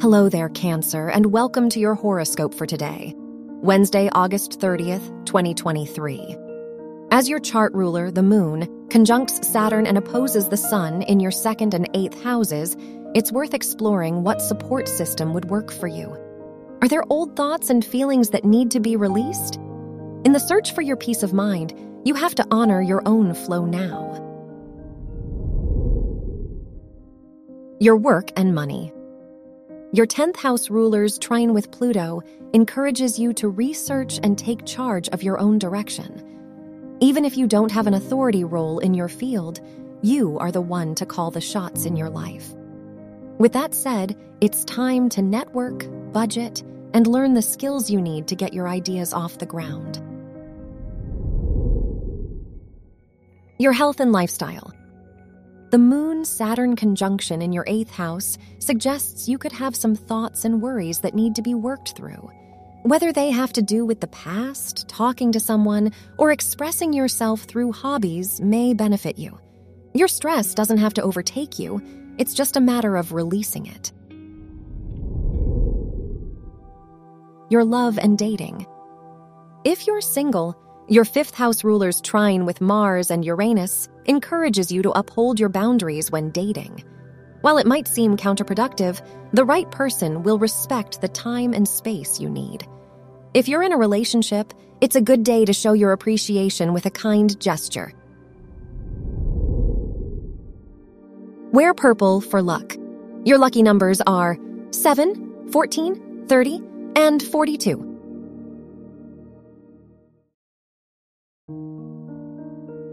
Hello there, Cancer, and welcome to your horoscope for today, Wednesday, August 30th, 2023. As your chart ruler, the moon, conjuncts Saturn and opposes the sun in your second and eighth houses, it's worth exploring what support system would work for you. Are there old thoughts and feelings that need to be released? In the search for your peace of mind, you have to honor your own flow now. Your work and money. Your 10th house ruler's trine with Pluto encourages you to research and take charge of your own direction. Even if you don't have an authority role in your field, you are the one to call the shots in your life. With that said, it's time to network, budget, and learn the skills you need to get your ideas off the ground. Your health and lifestyle. The Moon Saturn conjunction in your eighth house suggests you could have some thoughts and worries that need to be worked through. Whether they have to do with the past, talking to someone, or expressing yourself through hobbies may benefit you. Your stress doesn't have to overtake you, it's just a matter of releasing it. Your love and dating. If you're single, your fifth house ruler's trine with Mars and Uranus encourages you to uphold your boundaries when dating. While it might seem counterproductive, the right person will respect the time and space you need. If you're in a relationship, it's a good day to show your appreciation with a kind gesture. Wear purple for luck. Your lucky numbers are 7, 14, 30, and 42.